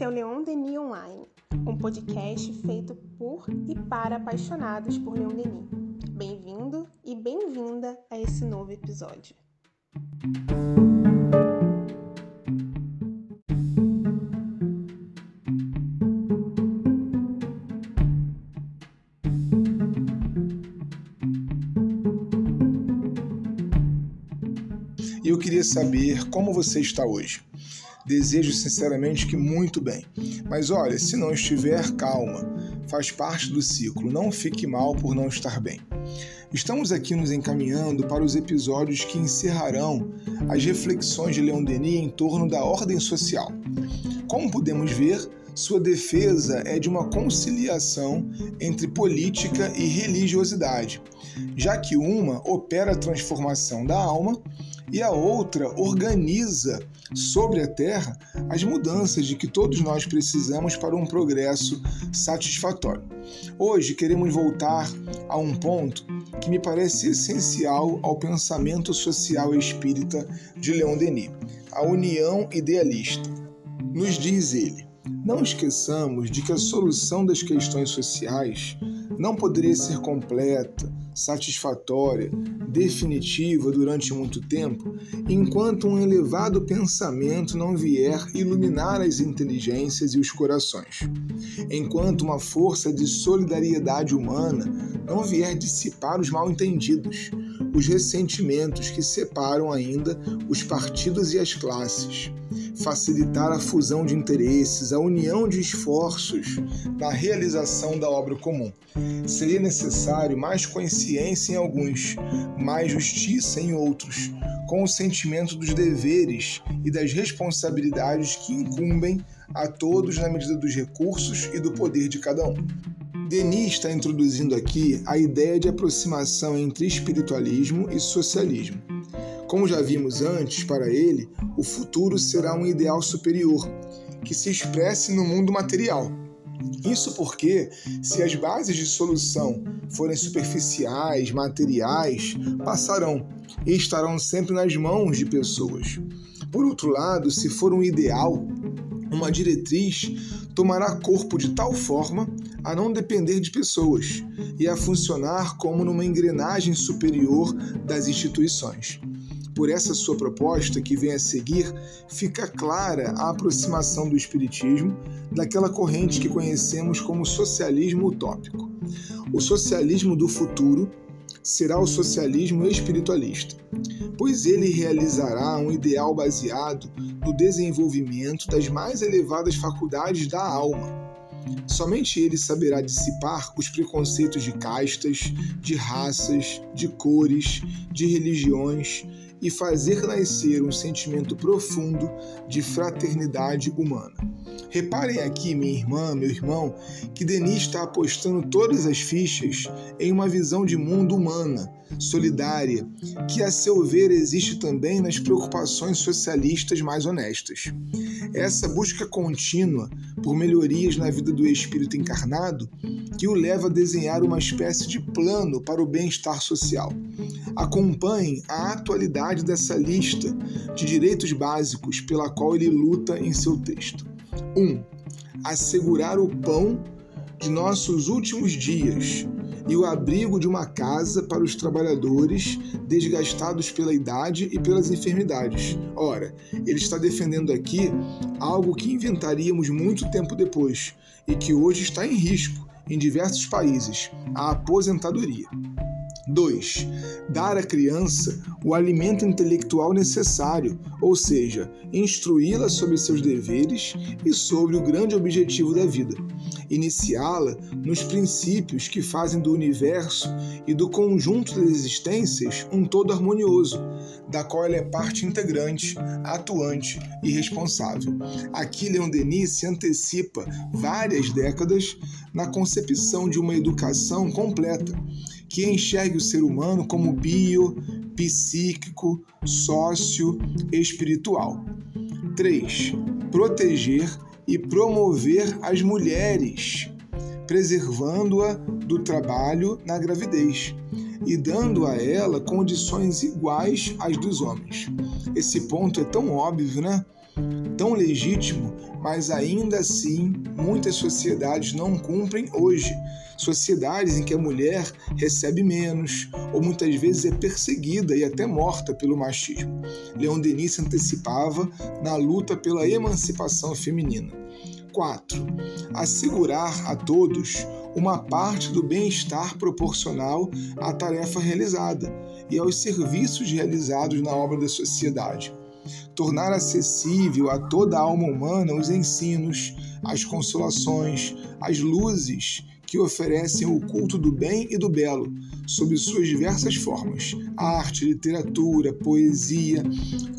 Esse é o Leon Denis Online, um podcast feito por e para apaixonados por Leon Denis. Bem-vindo e bem-vinda a esse novo episódio. E eu queria saber como você está hoje. Desejo sinceramente que muito bem. Mas olha, se não estiver, calma. Faz parte do ciclo. Não fique mal por não estar bem. Estamos aqui nos encaminhando para os episódios que encerrarão as reflexões de Leon Denis em torno da ordem social. Como podemos ver, sua defesa é de uma conciliação entre política e religiosidade, já que uma opera a transformação da alma e a outra organiza sobre a Terra as mudanças de que todos nós precisamos para um progresso satisfatório. Hoje queremos voltar a um ponto que me parece essencial ao pensamento social espírita de Leon Denis, a união idealista. Nos diz ele: não esqueçamos de que a solução das questões sociais não poderia ser completa, satisfatória, definitiva durante muito tempo, enquanto um elevado pensamento não vier iluminar as inteligências e os corações, enquanto uma força de solidariedade humana não vier dissipar os mal-entendidos, os ressentimentos que separam ainda os partidos e as classes, facilitar a fusão de interesses, a união de esforços na realização da obra comum. Seria necessário mais consciência em alguns, mais justiça em outros, com o sentimento dos deveres e das responsabilidades que incumbem a todos na medida dos recursos e do poder de cada um. Denis está introduzindo aqui a ideia de aproximação entre espiritualismo e socialismo. Como já vimos antes, para ele, o futuro será um ideal superior, que se expresse no mundo material. Isso porque, se as bases de solução forem superficiais, materiais, passarão e estarão sempre nas mãos de pessoas. Por outro lado, se for um ideal, uma diretriz tomará corpo de tal forma a não depender de pessoas e a funcionar como numa engrenagem superior das instituições. Por essa sua proposta que vem a seguir, fica clara a aproximação do Espiritismo daquela corrente que conhecemos como socialismo utópico. O socialismo do futuro será o socialismo espiritualista, pois ele realizará um ideal baseado no desenvolvimento das mais elevadas faculdades da alma. Somente ele saberá dissipar os preconceitos de castas, de raças, de cores, de religiões e fazer nascer um sentimento profundo de fraternidade humana. Reparem aqui, minha irmã, meu irmão, que Denis está apostando todas as fichas em uma visão de mundo humana, solidária, que a seu ver existe também nas preocupações socialistas mais honestas. Essa busca contínua por melhorias na vida do espírito encarnado que o leva a desenhar uma espécie de plano para o bem-estar social. Acompanhem a atualidade dessa lista de direitos básicos pela qual ele luta em seu texto. 1. Um, assegurar o pão de nossos últimos dias e o abrigo de uma casa para os trabalhadores desgastados pela idade e pelas enfermidades. Ora, ele está defendendo aqui algo que inventaríamos muito tempo depois e que hoje está em risco em diversos países: a aposentadoria. 2. Dar à criança o alimento intelectual necessário, ou seja, instruí-la sobre seus deveres e sobre o grande objetivo da vida. Iniciá-la nos princípios que fazem do universo e do conjunto das existências um todo harmonioso, da qual ela é parte integrante, atuante e responsável. Aqui, Leon Denis se antecipa várias décadas na concepção de uma educação completa que enxergue o ser humano como bio, psíquico, sócio, espiritual. 3. Proteger e promover as mulheres, preservando-a do trabalho na gravidez e dando a ela condições iguais às dos homens. Esse ponto é tão óbvio, né? Tão legítimo, mas ainda assim muitas sociedades não cumprem hoje. Sociedades em que a mulher recebe menos, ou muitas vezes é perseguida e até morta pelo machismo. Leon Denis antecipava na luta pela emancipação feminina. 4. Assegurar a todos uma parte do bem-estar proporcional à tarefa realizada e aos serviços realizados na obra da sociedade. Tornar acessível a toda a alma humana os ensinos, as consolações, as luzes que oferecem o culto do bem e do belo, sob suas diversas formas: arte, literatura, poesia,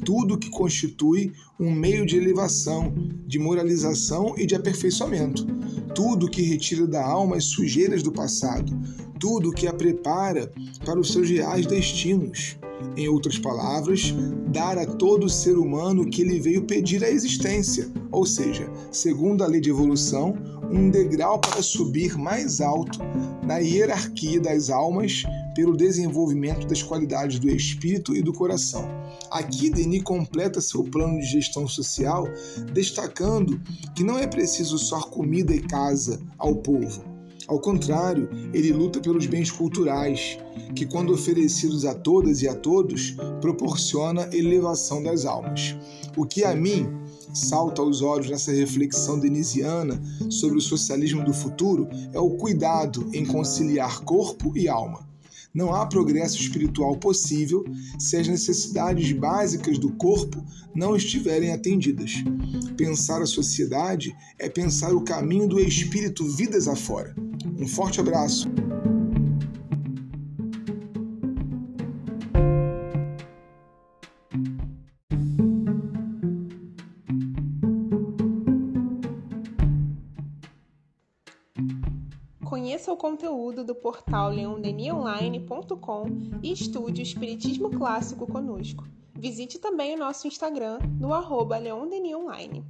tudo que constitui um meio de elevação, de moralização e de aperfeiçoamento, tudo que retira da alma as sujeiras do passado, tudo que a prepara para os seus reais destinos. Em outras palavras, dar a todo ser humano o que ele veio pedir à existência, ou seja, segundo a lei de evolução, um degrau para subir mais alto na hierarquia das almas pelo desenvolvimento das qualidades do espírito e do coração. Aqui, Denis completa seu plano de gestão social, destacando que não é preciso só comida e casa ao povo. Ao contrário, ele luta pelos bens culturais, que, quando oferecidos a todas e a todos, proporciona elevação das almas. O que a mim salta aos olhos nessa reflexão denisiana sobre o socialismo do futuro é o cuidado em conciliar corpo e alma. Não há progresso espiritual possível se as necessidades básicas do corpo não estiverem atendidas. Pensar a sociedade é pensar o caminho do espírito vidas afora. Um forte abraço. Conheça o conteúdo do portal leondenionline.com e estude o Espiritismo Clássico conosco. Visite também o nosso Instagram no arroba leondenionline.